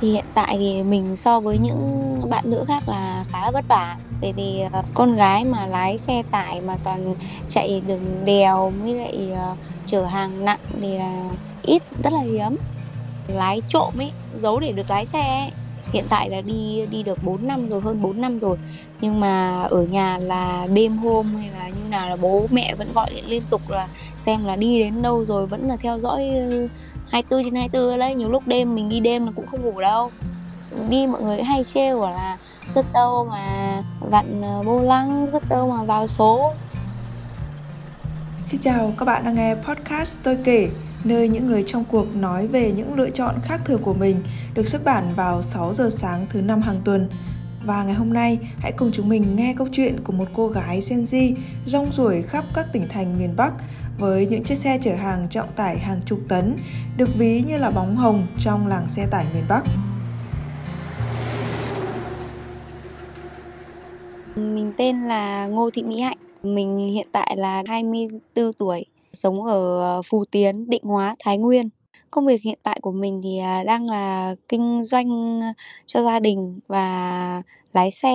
Thì hiện tại thì mình so với những bạn nữ khác là khá là vất vả, bởi vì, ờ, con gái mà lái xe tải mà toàn chạy đường đèo với lại, ờ, chở hàng nặng thì là ít, rất là hiếm. Lái trộm ấy, giấu để được lái xe ấy, hiện tại là đi đi được 4 năm rồi, hơn 4 năm rồi. Nhưng mà ở nhà là đêm hôm hay là như nào là bố mẹ vẫn gọi điện liên tục là xem là đi đến đâu rồi, vẫn là theo dõi, 24 trên 24 đấy. Nhiều lúc đêm mình đi đêm là cũng không ngủ đâu. Đi mọi người hay trêu bảo là "Sức đâu mà vặn, ờ, vô lăng, sức đâu mà vào số." Xin chào, các bạn đang nghe podcast Tôi kể, nơi những người trong cuộc nói về những lựa chọn khác thường của mình, được xuất bản vào 6 giờ sáng thứ năm hàng tuần. Và ngày hôm nay, hãy cùng chúng mình nghe câu chuyện của một cô gái Gen Z rong ruổi khắp các tỉnh thành miền Bắc với những chiếc xe chở hàng trọng tải hàng chục tấn, được ví như là bóng hồng trong làng xe tải miền Bắc. Mình tên là Ngô Thị Mỹ Hạnh. Mình hiện tại là 24 tuổi, sống ở Phù Phú Tiến, Định Hóa, Thái Nguyên. Công việc hiện tại của mình thì, à, đang là kinh doanh, à, cho gia đình và lái xe.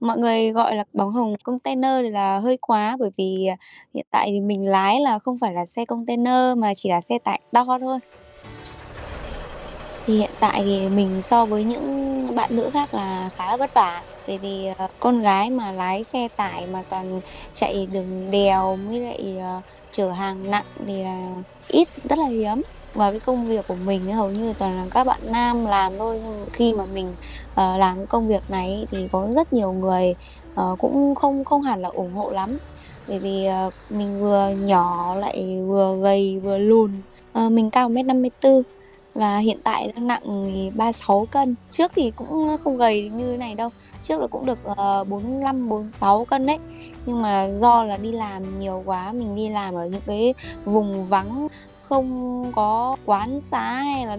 Mọi người gọi là bóng hồng container thì là hơi quá, bởi vì, à, hiện tại thì mình lái là không phải là xe container mà chỉ là xe tải to thôi. Thì hiện tại thì mình so với những bạn nữ khác là khá là vất vả, bởi vì, ờ, con gái mà lái xe tải mà toàn chạy đường đèo mới lại, ờ, chở hàng nặng thì là ít, rất là hiếm. Và cái công việc của mình hầu như là toàn là các bạn nam làm thôi, nhưng khi mà mình, uh, làm công việc này thì có rất nhiều người, uh, cũng không không hẳn là ủng hộ lắm. Bởi vì, uh, mình vừa nhỏ lại vừa gầy vừa lùn, uh, mình cao 1m54 và hiện tại đang nặng thì 36 cân. Trước thì cũng không gầy như thế này đâu, trước là cũng được, uh, 45, 46 cân đấy. Nhưng mà do là đi làm nhiều quá, mình đi làm ở những cái vùng vắng, không có quán xá hay là,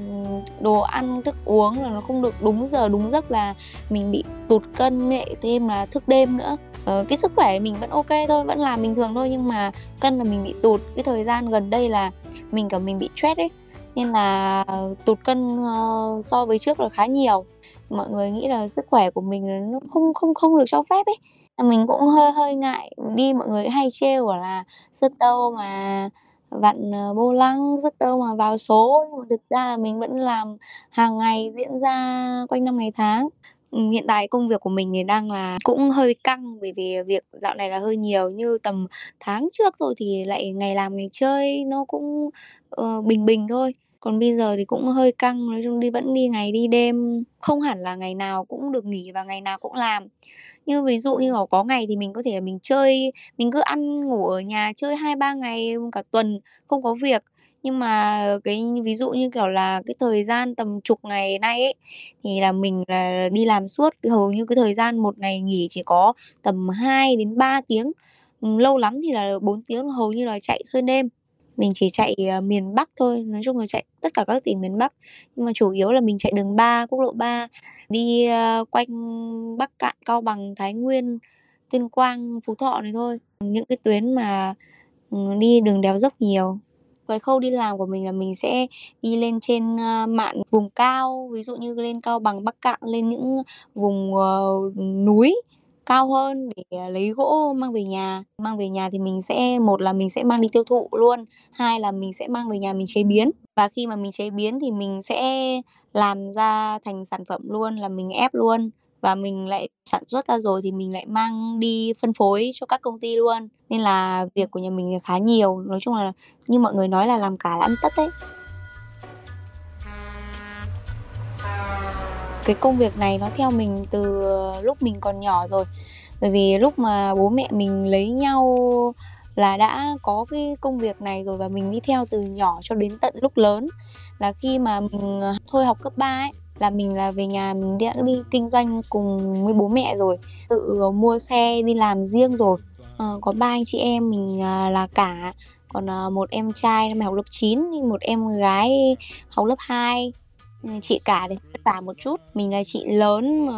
đồ ăn, thức uống là nó không được đúng giờ, đúng giấc là mình bị tụt cân lại thêm là thức đêm nữa. Ờ, cái sức khỏe mình vẫn ok thôi, vẫn làm bình thường thôi, nhưng mà cân là mình bị tụt. Cái thời gian gần đây là mình, cả mình bị stress ấy, nên là tụt cân, ờ, so với trước là khá nhiều. Mọi người nghĩ là sức khỏe của mình nó không không không được cho phép ấy, mình cũng hơi hơi ngại. Đi mọi người hay trêu bảo là "Sức đâu mà vặn, ờ, vô lăng, sức đâu mà vào số." Nhưng mà thực ra là mình vẫn làm hàng ngày, diễn ra quanh năm ngày tháng. Ừ, hiện tại công việc của mình thì đang là cũng hơi căng, bởi vì việc dạo này là hơi nhiều. Như tầm tháng trước rồi thì lại ngày làm ngày chơi, nó cũng, uh, bình bình thôi. Còn bây giờ thì cũng hơi căng, nói chung đi vẫn đi ngày đi đêm, không hẳn là ngày nào cũng được nghỉ và ngày nào cũng làm. Như ví dụ như là có ngày thì mình có thể là mình chơi, mình cứ ăn ngủ ở nhà chơi 2-3 ngày cả tuần không có việc. Nhưng mà cái ví dụ như, kiểu là, cái thời gian tầm chục ngày nay ấy, thì là mình là đi làm suốt, hầu như cái thời gian một ngày nghỉ chỉ có tầm 2 đến 3 tiếng, ừm, lâu lắm thì là 4 tiếng, hầu như là chạy xuyên đêm. Mình chỉ chạy, uh, miền Bắc thôi, nói chung là chạy tất cả các tỉnh miền Bắc, nhưng mà chủ yếu là mình chạy đường 3, quốc lộ 3, đi, uh, quanh Bắc cạn Cao Bằng, Thái Nguyên, Tuyên Quang, Phú Thọ này thôi. Những cái tuyến mà, ừ, đi đường đèo dốc nhiều. Cái khâu đi làm của mình là mình sẽ đi lên trên, ờ, mạn vùng cao, ví dụ như lên Cao Bằng, Bắc cạn lên những vùng, uh, núi cao hơn để, à, lấy gỗ mang về nhà. Mang về nhà thì mình sẽ một là mình sẽ mang đi tiêu thụ luôn, hai là mình sẽ mang về nhà mình chế biến. Và khi mà mình chế biến thì mình sẽ làm ra thành sản phẩm luôn, là mình ép luôn và mình lại sản xuất ra rồi thì mình lại mang đi phân phối cho các công ty luôn. Nên là việc của nhà mình khá nhiều, nói chung là như mọi người nói là làm cả là ăn tất đấy. Cái công việc này nó theo mình từ lúc mình còn nhỏ rồi, bởi vì lúc mà bố mẹ mình lấy nhau là đã có cái công việc này rồi và mình đi theo từ nhỏ cho đến tận lúc lớn. Là khi mà mình, ờ, thôi học cấp 3 ấy, là mình là về nhà mình đã đi kinh doanh cùng với bố mẹ rồi, tự ờ, mua xe đi làm riêng rồi. à, có ba anh chị em, mình, à, là cả, còn, à, một em trai năm học lớp 9, một em gái học lớp 2. Ừ, chị cả thì vất vả một chút, mình là chị lớn mà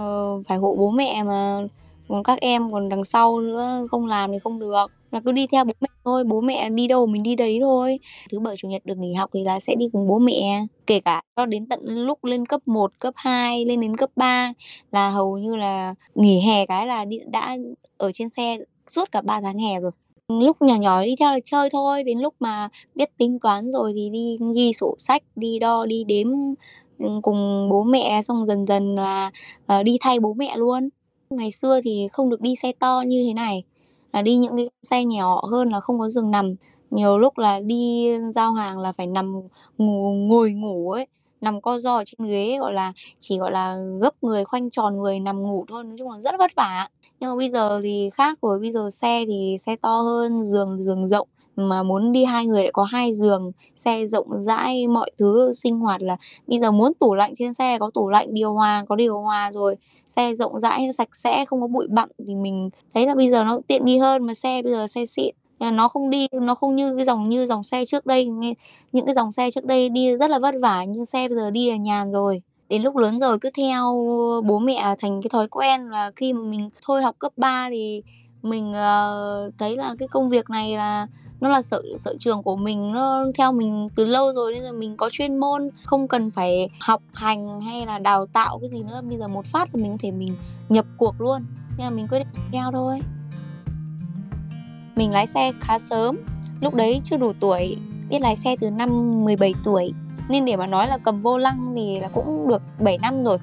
phải hộ bố mẹ mà, còn các em còn đằng sau nữa, không làm thì không được, là cứ đi theo bố mẹ thôi bố mẹ đi đâu mình đi đấy thôi. Thứ bảy chủ nhật được nghỉ học thì là sẽ đi cùng bố mẹ. Kể cả cho đến tận lúc lên cấp 1, cấp 2 lên đến cấp 3 là hầu như là nghỉ hè cái là đi đã ở trên xe suốt cả 3 tháng hè rồi. Lúc nhỏ nhỏ đi theo là chơi thôi. Đến lúc mà biết tính toán rồi thì đi ghi sổ sách đi đo đi đếm Ừ, cùng bố mẹ xong dần dần là uh, đi thay bố mẹ luôn. Ngày xưa thì không được đi xe to như thế này là đi những cái xe nhỏ hơn là không có giường nằm. Nhiều lúc là đi giao hàng là phải nằm ngủ, ngồi ngủ ấy nằm co ro trên ghế gọi là chỉ gọi là gấp người khoanh tròn người nằm ngủ thôi nói chung là rất vất vả. Nhưng mà bây giờ thì khác rồi bây giờ xe thì xe to hơn giường giường rộng mà muốn đi hai người lại có hai giường xe rộng rãi mọi thứ sinh hoạt là bây giờ muốn tủ lạnh trên xe có tủ lạnh điều hòa có điều hòa rồi. Xe rộng rãi sạch sẽ không có bụi bặm thì mình thấy là bây giờ nó tiện nghi hơn mà xe bây giờ xe xịn. Nó không đi nó không như cái dòng như dòng xe trước đây những cái dòng xe trước đây đi rất là vất vả nhưng xe bây giờ đi là nhàn rồi. Đến lúc lớn rồi cứ theo bố mẹ thành cái thói quen và khi mà mình thôi học cấp 3 thì mình uh, thấy là cái công việc này là nó là sở sở trường của mình, nó theo mình từ lâu rồi nên là mình có chuyên môn, không cần phải học hành hay là đào tạo cái gì nữa. Bây giờ một phát là mình có thể mình nhập cuộc luôn, nên là mình quyết định theo thôi. Mình lái xe khá sớm, lúc đấy chưa đủ tuổi, biết lái xe từ năm 17 tuổi, nên để mà nói là cầm vô lăng thì là cũng được 7 năm rồi.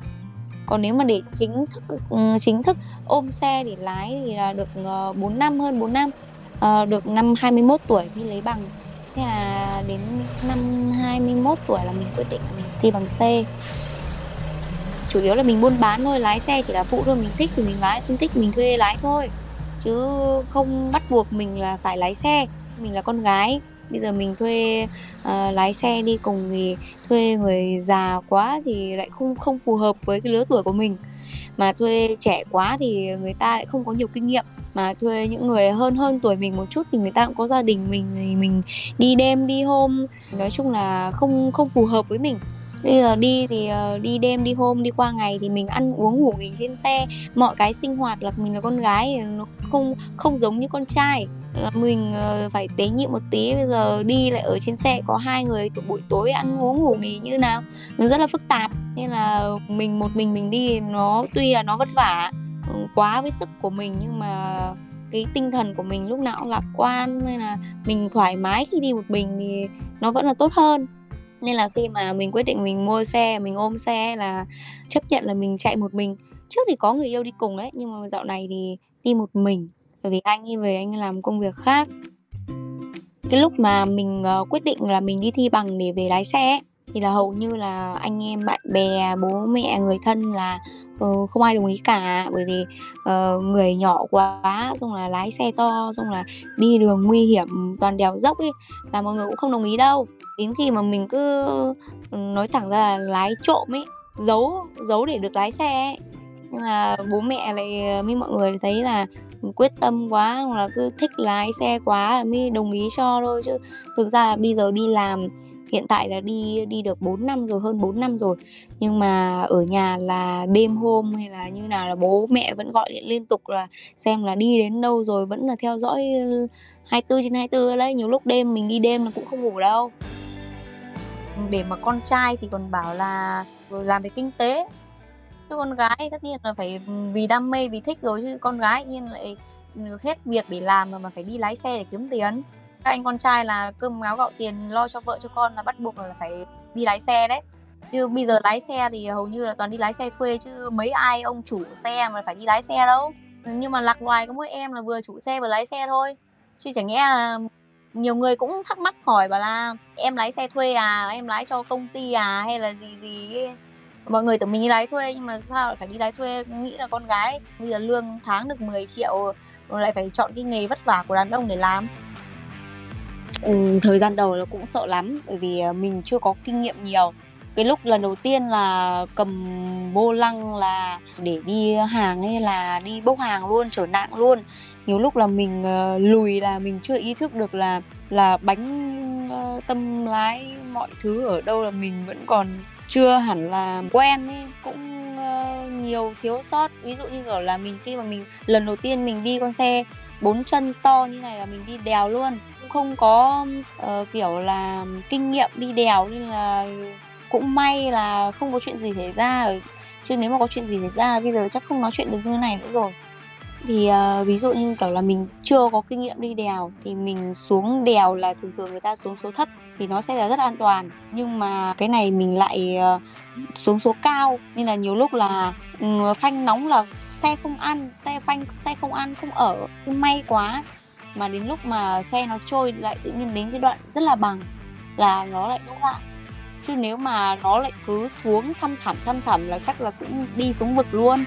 Còn nếu mà để chính thức ừ, chính thức ôm xe để lái thì là được ờ, 4 năm, hơn 4 năm. Ờ, được năm 21 tuổi đi lấy bằng. Thế là đến năm 21 tuổi là mình quyết định là mình thi bằng C. Chủ yếu là mình buôn bán thôi lái xe chỉ là phụ thôi mình thích thì mình lái không thích thì mình thuê lái thôi. Chứ không bắt buộc mình là phải lái xe. Mình là con gái bây giờ mình thuê uh, lái xe đi cùng thì thuê người già quá thì lại không không phù hợp với cái lứa tuổi của mình. Mà thuê trẻ quá thì người ta lại không có nhiều kinh nghiệm mà thuê những người hơn hơn tuổi mình một chút thì người ta cũng có gia đình mình thì mình đi đêm đi hôm. Nói chung là không không phù hợp với mình. Bây giờ đi thì ờ, đi đêm đi hôm, đi qua ngày thì mình ăn uống ngủ nghỉ trên xe. Mọi cái sinh hoạt là mình là con gái nó không không giống như con trai. Là mình ờ, phải tế nhị một tí, bây giờ đi lại ở trên xe có hai người buổi tối ăn uống ngủ nghỉ như nào. Nó rất là phức tạp, nên là mình, một mình mình đi nó, tuy là nó vất vả Ừ, quá với sức của mình nhưng mà cái tinh thần của mình lúc nào cũng lạc quan nên là mình thoải mái khi đi một mình thì nó vẫn là tốt hơn. Nên là khi mà mình quyết định mình mua xe mình ôm xe là chấp nhận là mình chạy một mình trước thì có người yêu đi cùng đấy nhưng mà dạo này thì đi một mình bởi vì anh đi về anh làm công việc khác. Cái lúc mà mình uh, quyết định là mình đi thi bằng để về lái xe ấy, thì là hầu như là anh em bạn bè bố mẹ người thân là uh, không ai đồng ý cả bởi vì uh, người nhỏ quá xong là lái xe to xong là đi đường nguy hiểm toàn đèo dốc ấy là mọi người cũng không đồng ý đâu. Đến khi mà mình cứ ừ, nói thẳng ra là lái trộm ấy giấu giấu để được lái xe ấy. Nhưng là bố mẹ lại ờ, mới mọi người thấy là quyết tâm quá hoặc là cứ thích lái xe quá là mới đồng ý cho thôi. Chứ thực ra là bây giờ đi làm hiện tại là đi đi được 4 năm rồi, hơn 4 năm rồi. Nhưng mà ở nhà là đêm hôm hay là như nào là bố mẹ vẫn gọi điện liên tục là xem là đi đến đâu rồi, vẫn là theo dõi ừ, 24 trên 24 đấy. Nhiều lúc đêm mình đi đêm là cũng không ngủ đâu. Để mà con trai thì còn bảo là làm về kinh tế. Chứ con gái tất nhiên là phải ừ, vì đam mê, vì thích rồi, chứ con gái nhiên lại hết việc để làm mà mà phải đi lái xe để kiếm tiền các anh con trai là cơm áo gạo tiền lo cho vợ cho con là bắt buộc là phải đi lái xe đấy. Chứ bây giờ lái xe thì hầu như là toàn đi lái xe thuê chứ mấy ai ông chủ xe mà phải đi lái xe đâu. Nhưng mà lạc loài có mỗi em là vừa chủ xe vừa lái xe thôi. Chứ chẳng nghe là nhiều người cũng thắc mắc hỏi bảo là em lái xe thuê à em lái cho công ty à hay là gì gì mọi người tưởng mình đi lái thuê nhưng mà sao lại phải đi lái thuê? Nghĩ là con gái bây giờ lương tháng được 10 triệu, lại phải chọn cái nghề vất vả của đàn ông để làm ừ, thời gian đầu nó cũng sợ lắm bởi vì à, mình chưa có kinh nghiệm nhiều. Cái lúc lần đầu tiên là cầm vô lăng là để đi hàng hay là đi bốc hàng luôn trở nặng luôn. Nhiều lúc là mình à, lùi là mình chưa ý thức được là là bánh ờ, tâm lái mọi thứ ở đâu là mình vẫn còn chưa hẳn là quen ấy. Cũng ờ, nhiều thiếu sót. Ví dụ như kiểu là mình khi mà mình lần đầu tiên mình đi con xe bốn chân to như này là mình đi đèo luôn không có uh, kiểu là kinh nghiệm đi đèo nên là cũng may là không có chuyện gì xảy ra. Chứ nếu mà có chuyện gì xảy ra bây giờ chắc không nói chuyện được như này nữa rồi. Thì uh, ví dụ như kiểu là mình chưa có kinh nghiệm đi đèo thì mình xuống đèo là thường thường người ta xuống số thấp thì nó sẽ là rất an toàn. Nhưng mà cái này mình lại uh, xuống số cao nên là nhiều lúc là uh, phanh nóng là xe không ăn xe phanh xe không ăn không ở. May quá mà đến lúc mà xe nó trôi lại tự nhiên đến cái đoạn rất là bằng là nó lại đỗ lại. Chứ nếu mà nó lại cứ xuống thăm thẳm thăm thẳm là chắc là cũng đi xuống vực luôn.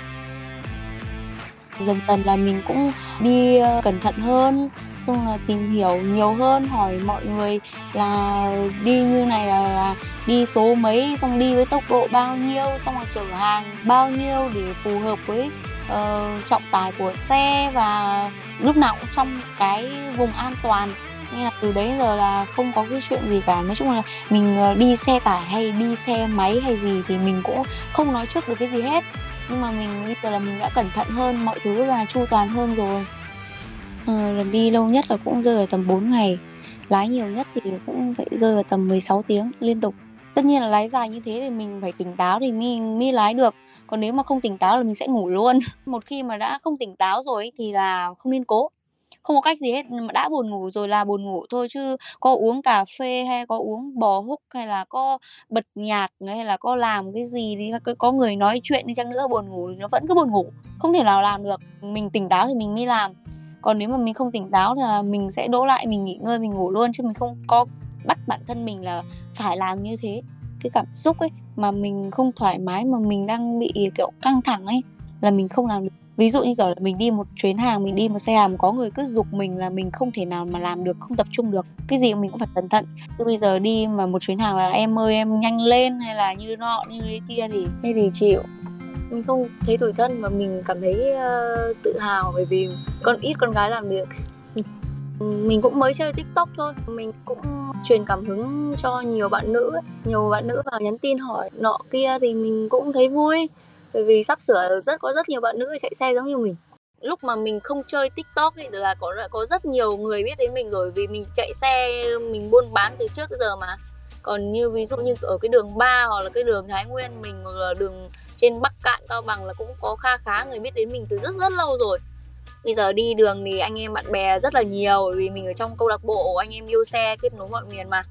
Dần dần là mình cũng đi ờ, cẩn thận hơn xong là tìm hiểu nhiều hơn hỏi mọi người là đi như này là, là đi số mấy xong đi với tốc độ bao nhiêu xong là chở hàng bao nhiêu để phù hợp với uh, trọng tải của xe và lúc nào cũng trong cái vùng an toàn. Nên là từ đấy giờ là không có cái chuyện gì cả. Nói chung là mình ờ, đi xe tải hay đi xe máy hay gì thì mình cũng không nói trước được cái gì hết. Nhưng mà mình bây giờ là mình đã cẩn thận hơn mọi thứ là chu toàn hơn rồi. À, lần đi lâu nhất là cũng rơi vào tầm 4 ngày. Lái nhiều nhất thì cũng phải rơi vào tầm 16 tiếng liên tục. Tất nhiên là lái dài như thế thì mình phải tỉnh táo thì mình mới lái được còn nếu mà không tỉnh táo là mình sẽ ngủ luôn. Một khi mà đã không tỉnh táo rồi thì là không nên cố. Không có cách gì hết mà đã buồn ngủ rồi là buồn ngủ thôi, chứ có uống cà phê hay có uống bò húc hay là có bật nhạc hay là có làm cái gì đi có người nói chuyện đi chăng nữa, buồn ngủ thì nó vẫn cứ buồn ngủ. Không thể nào làm được. Mình tỉnh táo thì mình mới làm. Còn nếu mà mình không tỉnh táo là mình sẽ đỗ lại, mình nghỉ ngơi, mình ngủ luôn, chứ mình không có bắt bản thân mình là phải làm như thế cái cảm xúc ấy mà mình không thoải mái mà mình đang bị kiểu căng thẳng ấy là mình không làm được. Ví dụ như kiểu là mình đi một chuyến hàng mình đi một xe hàng có người cứ giục mình là mình không thể nào mà làm được không tập trung được cái gì mình cũng phải cẩn thận. Chứ bây giờ đi mà một chuyến hàng là em ơi em nhanh lên hay là như nọ như thế kia thì thế thì chịu. Mình không thấy tủi thân mà mình cảm thấy uh, tự hào bởi vì con ít con gái làm được mình cũng mới chơi tiktok thôi. Mình cũng truyền cảm hứng cho nhiều bạn nữ nhiều bạn nữ vào nhắn tin hỏi nọ kia thì mình cũng thấy vui. Bởi vì sắp sửa rất, có rất nhiều bạn nữ chạy xe giống như mình. Lúc mà mình không chơi tiktok thì là có có rất nhiều người biết đến mình rồi. Vì mình chạy xe, mình buôn bán từ trước tới giờ mà. Còn như ví dụ như ở cái đường ba hoặc là cái đường thái nguyên mình hoặc là đường trên bắc cạn cao bằng là cũng có kha khá người biết đến mình từ rất rất lâu rồi bây giờ đi đường thì anh em bạn bè rất là nhiều vì mình ở trong câu lạc bộ, anh em yêu xe, kết nối mọi miền mà.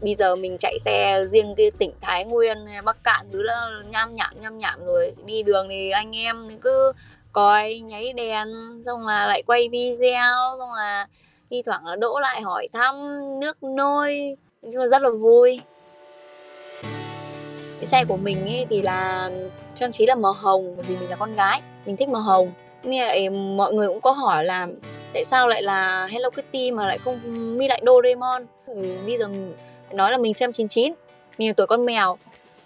Bây giờ mình chạy xe riêng cái tỉnh Thái Nguyên, Bắc Cạn, thứ là nham nhảm nham nhảm rồi. Đi đường thì anh em cứ coi nháy đèn, xong là lại quay video, xong là thi thoảng là đỗ lại hỏi thăm, nước nôi. Nói chung là rất là vui. Cái xe của mình ấy thì là, trang trí là màu hồng vì mình là con gái, mình thích màu hồng nghe lại mọi người cũng có hỏi là tại sao lại là Hello Kitty mà lại không mi lại Doraemon? Ừ, bây giờ nói là mình xem 99 mình là tuổi con mèo.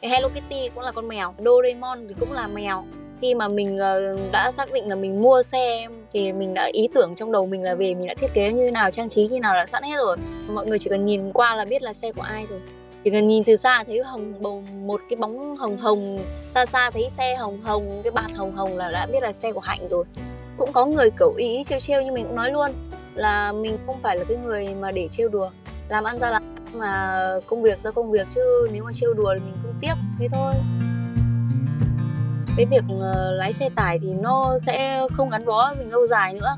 Hello Kitty cũng là con mèo. Doraemon thì cũng là mèo. Khi mà mình ờ, đã xác định là mình mua xe thì mình đã ý tưởng trong đầu mình là về mình đã thiết kế như nào, trang trí như nào là sẵn hết rồi. Mọi người chỉ cần nhìn qua là biết là xe của ai rồi chỉ cần nhìn từ xa thấy hồng bồng, một cái bóng hồng hồng, xa xa thấy xe hồng hồng, cái bạt hồng hồng là đã biết là xe của hạnh rồi. Cũng có người kiểu ý trêu trêu nhưng mình cũng nói luôn, là mình không phải là cái người mà để trêu đùa. Làm ăn ra làm mà công việc ra công việc, chứ nếu mà trêu đùa thì mình không tiếp thế thôi. Cái việc ờ, lái xe tải thì nó sẽ không gắn bó mình lâu dài nữa.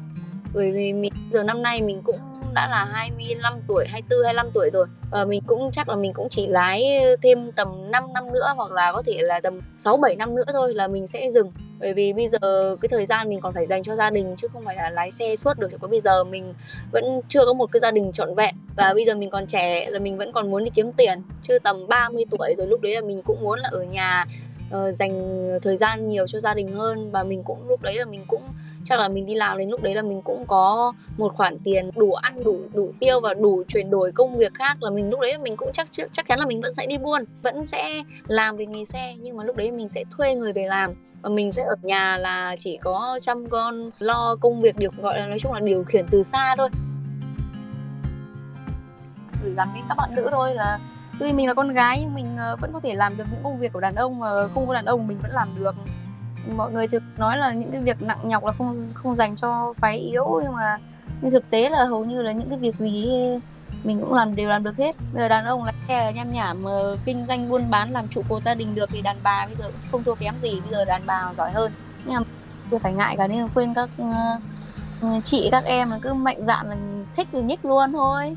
Bởi vì mình, giờ năm nay mình cũng đã là 25 tuổi, 24, 25 tuổi rồi và mình cũng chắc là mình cũng chỉ lái thêm tầm 5 năm nữa hoặc là có thể là tầm 6 7 năm nữa thôi là mình sẽ dừng. Bởi vì bây giờ cái thời gian mình còn phải dành cho gia đình chứ không phải là lái xe suốt được. Có bây giờ mình vẫn chưa có một cái gia đình trọn vẹn và bây giờ mình còn trẻ là mình vẫn còn muốn đi kiếm tiền. Chứ tầm 30 tuổi rồi lúc đấy là mình cũng muốn là ở nhà uh, dành thời gian nhiều cho gia đình hơn và mình cũng lúc đấy là mình cũng chắc là mình đi làm đến lúc đấy là mình cũng có một khoản tiền đủ ăn, đủ đủ tiêu và đủ chuyển đổi công việc khác là mình lúc đấy mình cũng chắc chắc chắn là mình vẫn sẽ đi buôn, vẫn sẽ làm về nghề xe, nhưng mà lúc đấy mình sẽ thuê người về làm. Và mình sẽ ở nhà là chỉ có chăm con, lo công việc điều, gọi là, nói chung là điều khiển từ xa thôi. Gửi gắm đến các bạn nữ thôi là tuy mình là con gái nhưng mình ờ, vẫn có thể làm được những công việc của đàn ông mà không có đàn ông mình vẫn làm được mọi người thực nói là những cái việc nặng nhọc là không không dành cho phái yếu nhưng mà nhưng thực tế là hầu như là những cái việc gì mình cũng làm đều làm được hết. Người giờ đàn ông lái xe nham nhảm ờ, kinh doanh buôn bán làm trụ cột gia đình được thì đàn bà bây giờ cũng không thua kém gì bây giờ đàn bà giỏi hơn. Nhưng mà chưa phải ngại cả nên khuyên các uh, chị các em là cứ mạnh dạn là thích thì nhích luôn thôi.